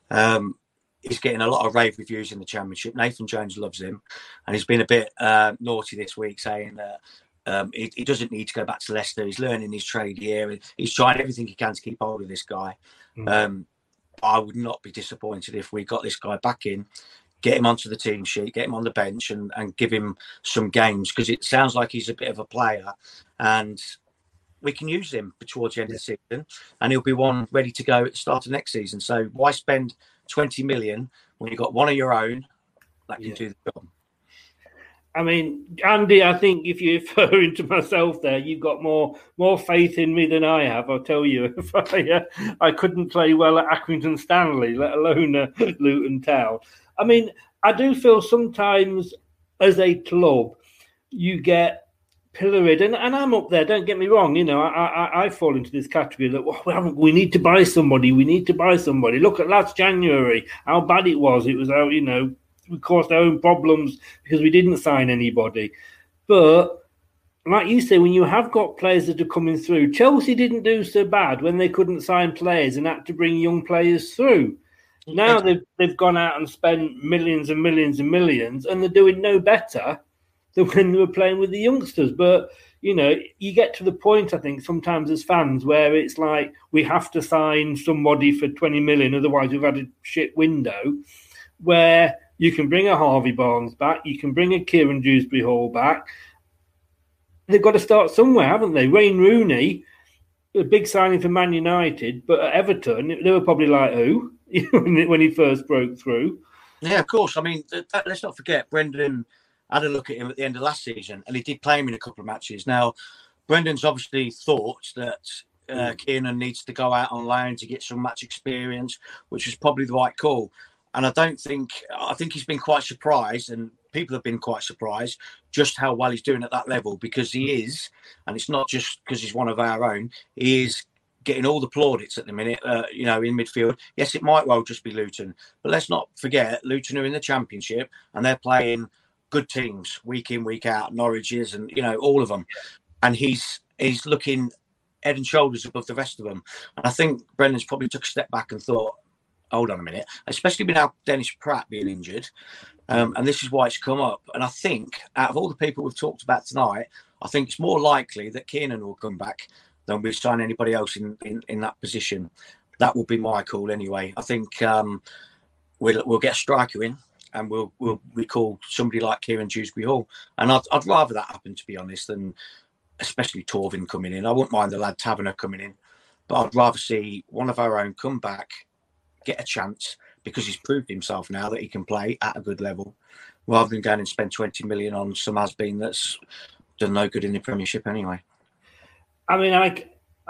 Um, he's getting a lot of rave reviews in the championship. Nathan Jones loves him, and he's been a bit uh, naughty this week, saying that um, he, he, doesn't need to go back to Leicester. He's learning his trade here. He's trying everything he can to keep hold of this guy. Mm. Um, I would not be disappointed if we got this guy back in, get him onto the team sheet, get him on the bench, and, and give him some games because it sounds like he's a bit of a player, and we can use him towards the end of the season, and he'll be one ready to go at the start of next season. So why spend 20 million when you've got one of your own that can yeah. do the job. I mean, Andy, I think if you're referring to myself there, you've got more more faith in me than I have. I'll tell you, if I uh, I couldn't play well at Accrington Stanley, let alone uh, Luton Town. I mean, I do feel sometimes as a club, you get pilloried, and, and I'm up there. Don't get me wrong. You know, I I, I fall into this category that well, we need to buy somebody. We need to buy somebody. Look at last January, how bad it was. It was how you know we caused our own problems because we didn't sign anybody. But like you say, when you have got players that are coming through, Chelsea didn't do so bad when they couldn't sign players and had to bring young players through. Now they've they've gone out and spent millions and millions and millions, and they're doing no better than when they were playing with the youngsters. But you know, you get to the point, I think, sometimes as fans where it's like we have to sign somebody for 20 million, otherwise we've had a shit window. Where you can bring a Harvey Barnes back. You can bring a Kiernan Dewsbury Hall back. They've got to start somewhere, haven't they? Wayne Rooney, a big signing for Man United, but at Everton, they were probably like, who? when he first broke through. Yeah, of course. I mean, let's not forget, Brendan had a look at him at the end of last season and he did play him in a couple of matches. Now, Brendan's obviously thought that uh, hmm. Kiernan needs to go out on loan to get some match experience, which was probably the right call. And I don't think I think he's been quite surprised, and people have been quite surprised just how well he's doing at that level because he is, and it's not just because he's one of our own. He is getting all the plaudits at the minute, uh, you know, in midfield. Yes, it might well just be Luton, but let's not forget Luton are in the Championship and they're playing good teams week in, week out. Norwich is, and you know, all of them. And he's he's looking head and shoulders above the rest of them. And I think Brendan's probably took a step back and thought, hold on a minute, especially with now Dennis Praet being injured. Um, and this is why it's come up. And I think out of all the people we've talked about tonight, I think it's more likely that Kiernan will come back than we sign anybody else in, in, in that position. That will be my call anyway. I think um, we'll, we'll get a striker in and we'll, we'll recall somebody like Kiernan Dewsbury Hall. And I'd, I'd rather that happen, to be honest, than especially Thauvin coming in. I wouldn't mind the lad Tavernier coming in, but I'd rather see one of our own come back get a chance because he's proved himself now that he can play at a good level, rather than going and spend 20 million on some has been that's done no good in the Premiership anyway. I mean, I,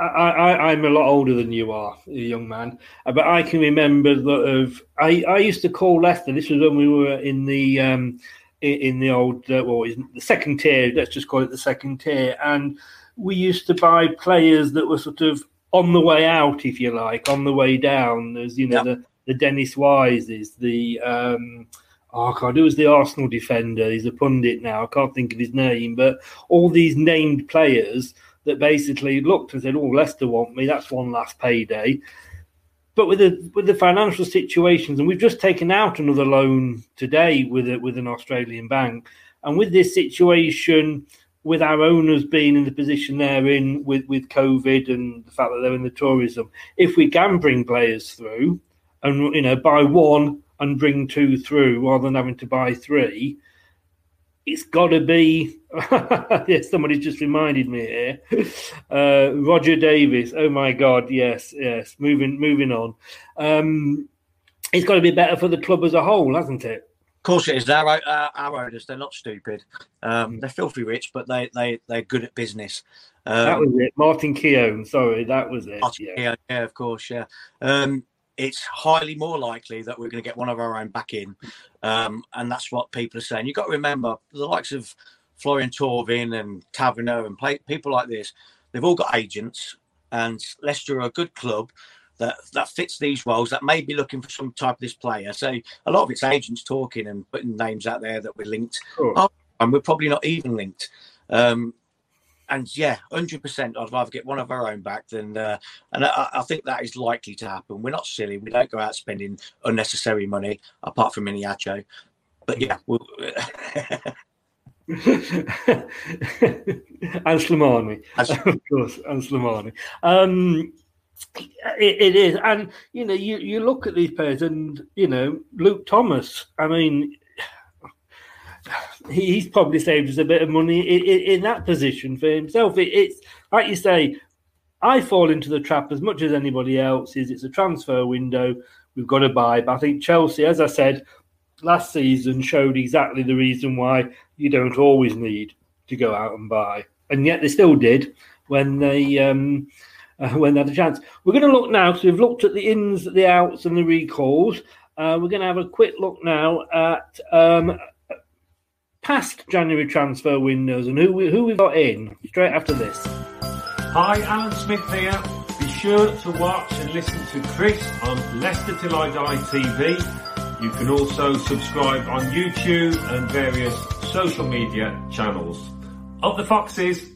I, I'm a lot older than you are, young man, uh, but I can remember that of I, I used to call Leicester. This was when we were in the um, in the old uh, well, the second tier. Let's just call it the second tier, and we used to buy players that were sort of on the way out, if you like, on the way down. There's you know the the Dennis Wises, the um, oh God, who was the Arsenal defender? He's a pundit now. I can't think of his name, but all these named players that basically looked and said, "Oh, Leicester want me. That's one last payday." But with the with the financial situations, and we've just taken out another loan today with a, with an Australian bank, and with this situation with our owners being in the position they're in with, with COVID and the fact that they're in the tourism, if we can bring players through and you know buy one and bring two through rather than having to buy three, it's got to be. yes, somebody just reminded me here. Uh, Roger Davis. Oh my God! Yes, yes. Moving, moving on. Um, it's got to be better for the club as a whole, hasn't it? Of course it is. Our, our, our owners, they're not stupid. Um, they're filthy rich, but they, they, they're good at business. Um, that was it. Martin Keown. Sorry, that was it. Martin yeah. Keown, yeah, of course, yeah. Um, it's highly more likely that we're going to get one of our own back in. Um, and that's what people are saying. You've got to remember the likes of Florian Thauvin and Tavernier and play, people like this, they've all got agents. And Leicester are a good club that that fits these roles that may be looking for some type of this player. So a lot of it's agents talking and putting names out there that we're linked, oh, and we're probably not even linked. Um, and yeah, hundred percent. I'd rather get one of our own back than, uh, and I, I, think that is likely to happen. We're not silly. We don't go out spending unnecessary money, apart from Iheanacho. But yeah, we'll, and Slimani, of course, and Slimani. Um, it, it is, and you know, you, you look at these players, and you know, Luke Thomas. I mean, he's probably saved us a bit of money in, in that position for himself. It, it's like you say, I fall into the trap as much as anybody else. Is it's a transfer window we've got to buy, but I think Chelsea, as I said last season, showed exactly the reason why you don't always need to go out and buy, and yet they still did when they um, uh, when they had a chance. We're going to look now because we've looked at the ins, the outs, and the recalls. Uh, we're going to have a quick look now at um, past January transfer windows and who we, who we've got in straight after this. Hi, Alan Smith here. Be sure to watch and listen to Chris on Leicester Till I Die TV. You can also subscribe on YouTube and various social media channels. Up the Foxes!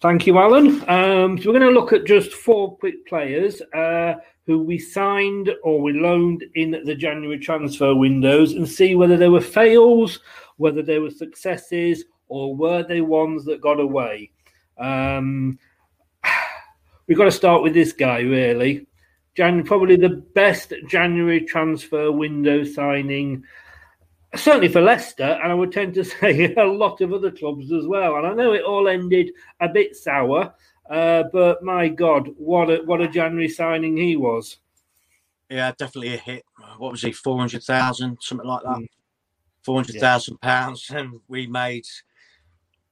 Thank you, Alan. Um, so we're going to look at just four quick players uh, who we signed or we loaned in the January transfer windows and see whether they were fails, whether they were successes, or were they ones that got away. Um, we've got to start with this guy, really. Jan- probably the best January transfer window signing certainly for Leicester, and I would tend to say a lot of other clubs as well. And I know it all ended a bit sour, uh, but my God, what a what a January signing he was. Yeah, definitely a hit. What was he? Four hundred thousand, something like that. Mm. Four hundred thousand yeah. pounds, and we made.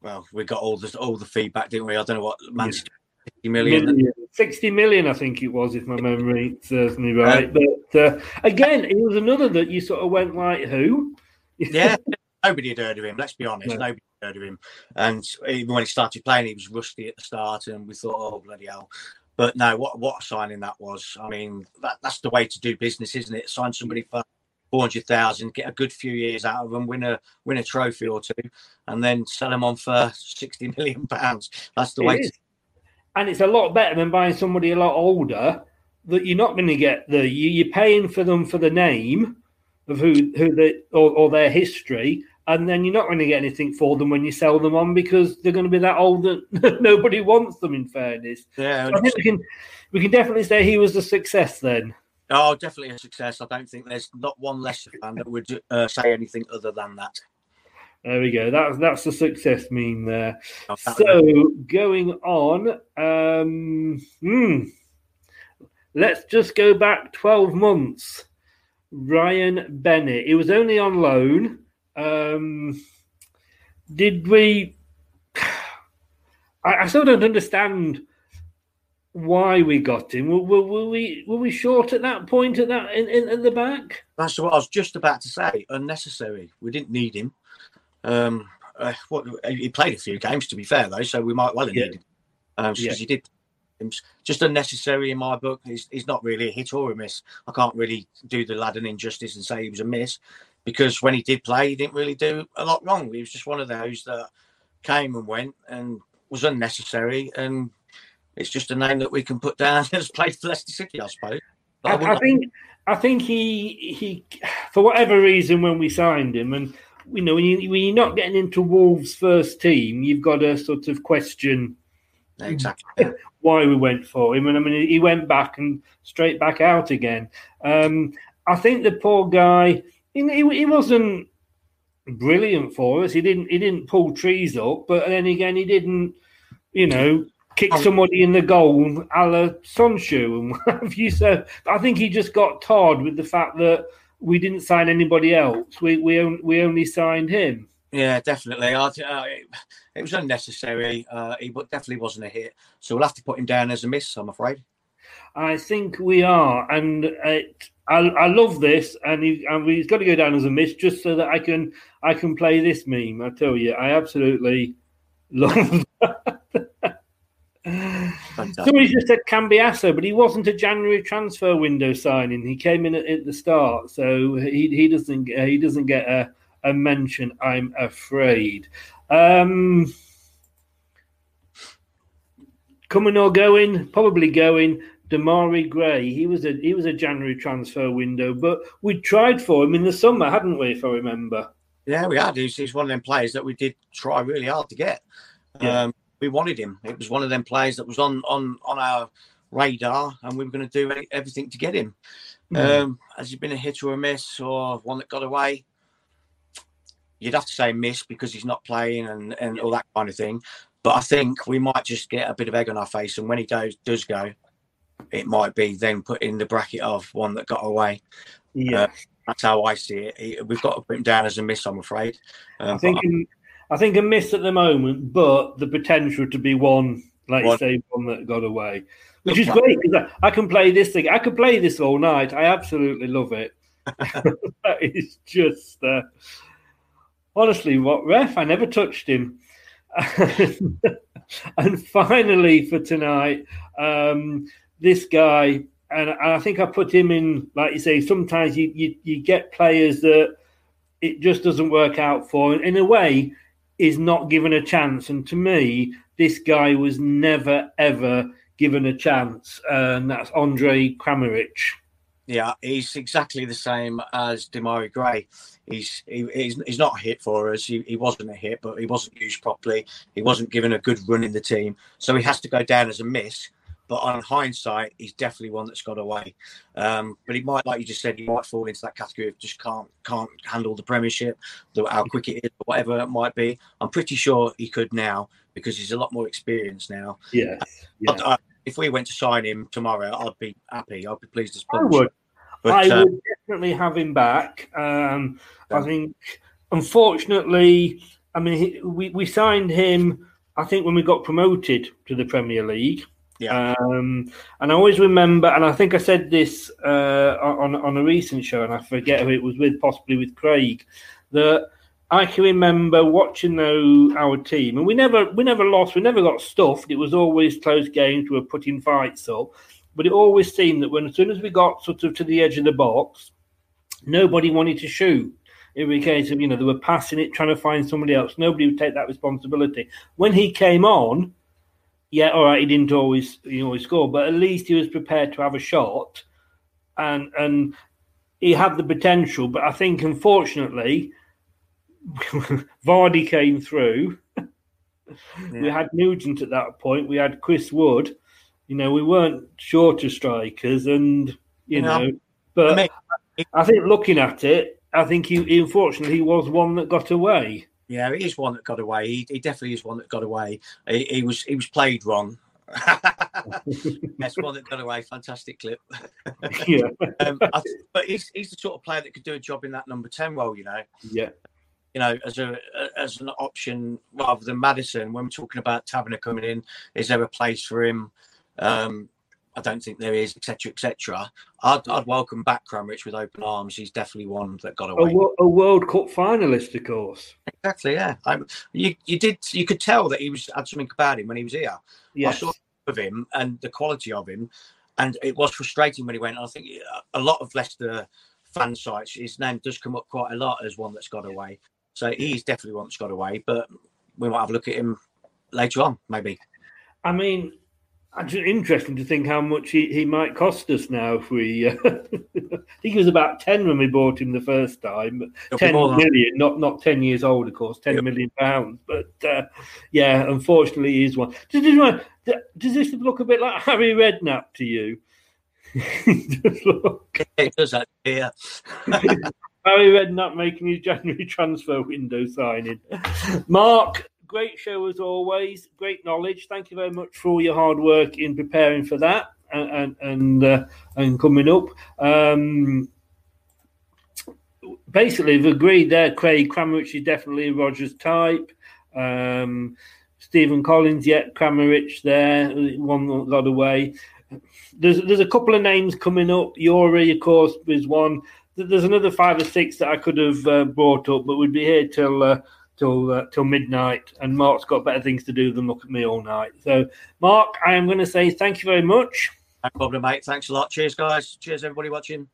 Well, we got all the all the feedback, didn't we? I don't know what Manchester yeah. 60 million. million. 60 million, I think it was, if my memory serves me right. Um, but uh, again, it was another that you sort of went like, who? yeah, nobody had heard of him. Let's be honest, no. nobody heard of him. And even when he started playing, he was rusty at the start, and we thought, oh bloody hell. But no, what what signing that was. I mean, that, that's the way to do business, isn't it? Sign somebody for four hundred thousand, get a good few years out of them, win a win a trophy or two, and then sell them on for sixty million pounds. That's the it way. To... And it's a lot better than buying somebody a lot older that you're not going to get the you, you're paying for them for the name of who who they or, or their history, and then you're not going to get anything for them when you sell them on because they're going to be that old that nobody wants them. In fairness, yeah, so I think we can we can definitely say he was a success then. Oh, definitely a success. I don't think there's not one Leicester fan that would uh, say anything other than that. There we go. That's that's a success meme there. Oh, so going on, um, hmm, let's just go back twelve months. Ryan Bennett. He was only on loan. Um, did we? I, I, still don't understand why we got him. Were, were, were, we were we short at that point at that in, in, in, the back? That's what I was just about to say. Unnecessary. We didn't need him. Um, uh, what he played a few games to be fair though, so we might well have yeah. needed him because um, yeah. he did just unnecessary in my book. He's, he's not really a hit or a miss. I can't really do the lad an injustice and say he was a miss because when he did play, he didn't really do a lot wrong. He was just one of those that came and went and was unnecessary. And it's just a name that we can put down as played for Leicester City, I suppose. I, I, think I think he he for whatever reason when we signed him and you know when you when you're not getting into Wolves' first team, you've got to sort of question exactly why we went for him. And I mean, he went back and straight back out again. Um, I think the poor guy, he, he wasn't brilliant for us. He didn't he didn't pull trees up, but then again, he didn't, you know, kick oh. somebody in the goal a la Söyüncü and what have you. So I think he just got tarred with the fact that we didn't sign anybody else. We we we only signed him. Yeah, definitely. I, uh, it, it, was unnecessary. Uh, he definitely wasn't a hit. So we'll have to put him down as a miss, I'm afraid. I think we are. And it, I, I love this. And, he, and he's got to go down as a miss just so that I can I can play this meme. I tell you, I absolutely love that. Somebody just said Cambiasso, but he wasn't a January transfer window signing. He came in at, at the start, so he he doesn't he doesn't get a a mention, I'm afraid. Um, coming or going? Probably going. Demarai Gray. He was a he was a January transfer window, but we tried for him in the summer, hadn't we? If I remember. Yeah, we had. He's, he's one of them players that we did try really hard to get. Yeah. Um, we wanted him. It was one of them players that was on on on our radar, and we were going to do everything to get him. Mm. Um, has he been a hit or a miss, or one that got away? you'd have to say miss because he's not playing and, and all that kind of thing. But I think we might just get a bit of egg on our face, and when he does does go, it might be then put in the bracket of one that got away. Yeah, uh, That's how I see it. We've got to put him down as a miss, I'm afraid. Um, I think I think a miss at the moment, but the potential to be one, like you say, one that got away, which is great because I, I, can play this thing. I could play this all night. I absolutely love it. that is just uh, honestly what ref. I never touched him. and finally, for tonight, um, this guy, and I think I put him in, like you say, sometimes you, you, you get players that it just doesn't work out for. And in a way, is not given a chance. And to me, this guy was never, ever given a chance. And that's Andre Kramaric. Yeah, he's exactly the same as Demarai Gray. He's he, he's, he's not a hit for us. He, he wasn't a hit, but he wasn't used properly. He wasn't given a good run in the team, so he has to go down as a miss. But on hindsight, he's definitely one that's got away. Um, but he might, like you just said, he might fall into that category of just can't can't handle the Premiership, the, how quick it is, or whatever it might be. I'm pretty sure he could now because he's a lot more experienced now. Yeah. yeah. Uh, if we went to sign him tomorrow, I'd be happy. I'd be pleased as punch. I would. But, I uh, would definitely have him back. Um, yeah. I think, unfortunately, I mean, he, we we signed him. I think when we got promoted to the Premier League. Yeah. Um, and I always remember, and I think I said this uh, on on a recent show, and I forget who it was with, possibly with Craig, that I can remember watching our team, and we never we never lost, we never got stuffed. It was always close games. We were putting fights up, but it always seemed that when as soon as we got sort of to the edge of the box, nobody wanted to shoot. In the case of you know they were passing it, trying to find somebody else. Nobody would take that responsibility. When he came on, yeah, all right, he didn't always you always score, but at least he was prepared to have a shot, and and he had the potential. But I think unfortunately, Vardy came through. Yeah. We had Nugent at that point. We had Chris Wood you know, we weren't short of strikers, and you know, but I, mean, I, think looking at it, I think he, he, unfortunately he was one that got away. Yeah, he is one that got away. He, he definitely is one that got away. He, he was he was played wrong. That's one that got away. Fantastic clip. yeah, um, but he's he's the sort of player that could do a job in that number ten role. You know. Yeah. You know, as a as an option rather than Maddison. When we're talking about Tavernier coming in, is there a place for him? Um, I don't think there is, etc., etc. I'd, I'd welcome back Kramaric with open arms. He's definitely one that got away. A, a World Cup finalist, of course. Exactly. Yeah. I, you you did you could tell that he was had something about him when he was here. Yes. I saw of him and the quality of him, and it was frustrating when he went. I think uh, a lot of Leicester fan sites, his name does come up quite a lot as one that's got away. So he's definitely one that's got away. But we might have a look at him later on, maybe. I mean, it's interesting to think how much he, he might cost us now if we. Uh, I think he was about ten when we bought him the first time. But ten million, not not ten years old, of course. Ten yep. million pounds, but uh, yeah, unfortunately, he is one. Does, does, does this look a bit like Harry Redknapp to you? it does, yeah. Harry Redknapp making his January transfer window signing. Mark, great show as always. Great knowledge. Thank you very much for all your hard work in preparing for that and and and, uh, and coming up. Um, basically, we've agreed there. Craig Kramaric is definitely Rodgers type. Um, Stephen Collins, yet Kramaric there, one got away. There's there's a couple of names coming up. Youri, of course, is one. There's another five or six that I could have uh, brought up, but we'd be here till uh, till uh, till midnight, and Mark's got better things to do than look at me all night. So, Mark, I am going to say thank you very much. No problem, mate. Thanks a lot. Cheers, guys. Cheers, everybody watching.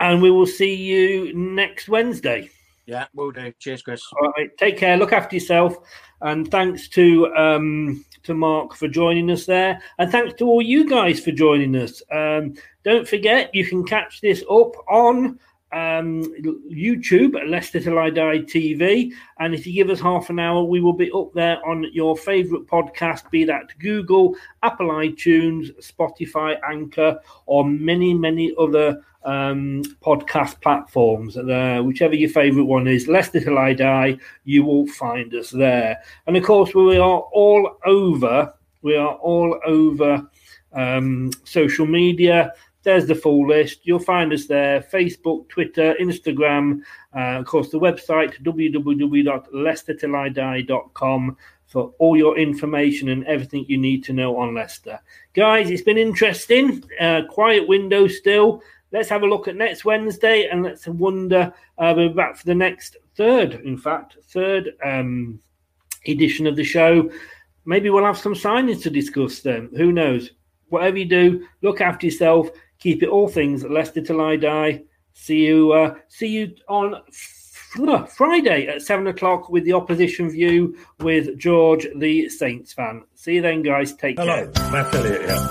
And we will see you next Wednesday. Yeah, we'll do. Cheers, Chris. All right, take care. Look after yourself, and thanks to um, to Mark for joining us there, and thanks to all you guys for joining us. Um, don't forget, you can catch this up on um, YouTube, Leicester Till I Die TV. And if you give us half an hour, we will be up there on your favourite podcast, be that Google, Apple iTunes, Spotify, Anchor, or many, many other um, podcast platforms. Uh, whichever your favourite one is, Leicester Till I Die, you will find us there. And of course, we are all over. We are all over um, social media. There's the full list. You'll find us there Facebook, Twitter, Instagram, uh, of course, the website www.leicestertillidie.com for all your information and everything you need to know on Leicester. Guys, it's been interesting. Uh, quiet window still. Let's have a look at next Wednesday and let's wonder. Uh, we're back for the next third, in fact, third um, edition of the show. Maybe we'll have some signings to discuss then. Who knows? Whatever you do, look after yourself. Keep it all things Leicester till I die. See you. Uh, see you on Friday at seven o'clock with the opposition view with George, the Saints fan. See you then, guys. Take Hello, care. Hello, Matt Elliott here.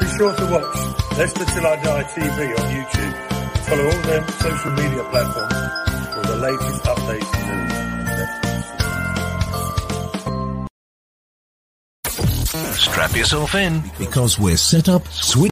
Be sure to watch Leicester Till I Die TV on YouTube. Follow all their social media platforms for the latest updates and news. Strap yourself in because we're set up, switch.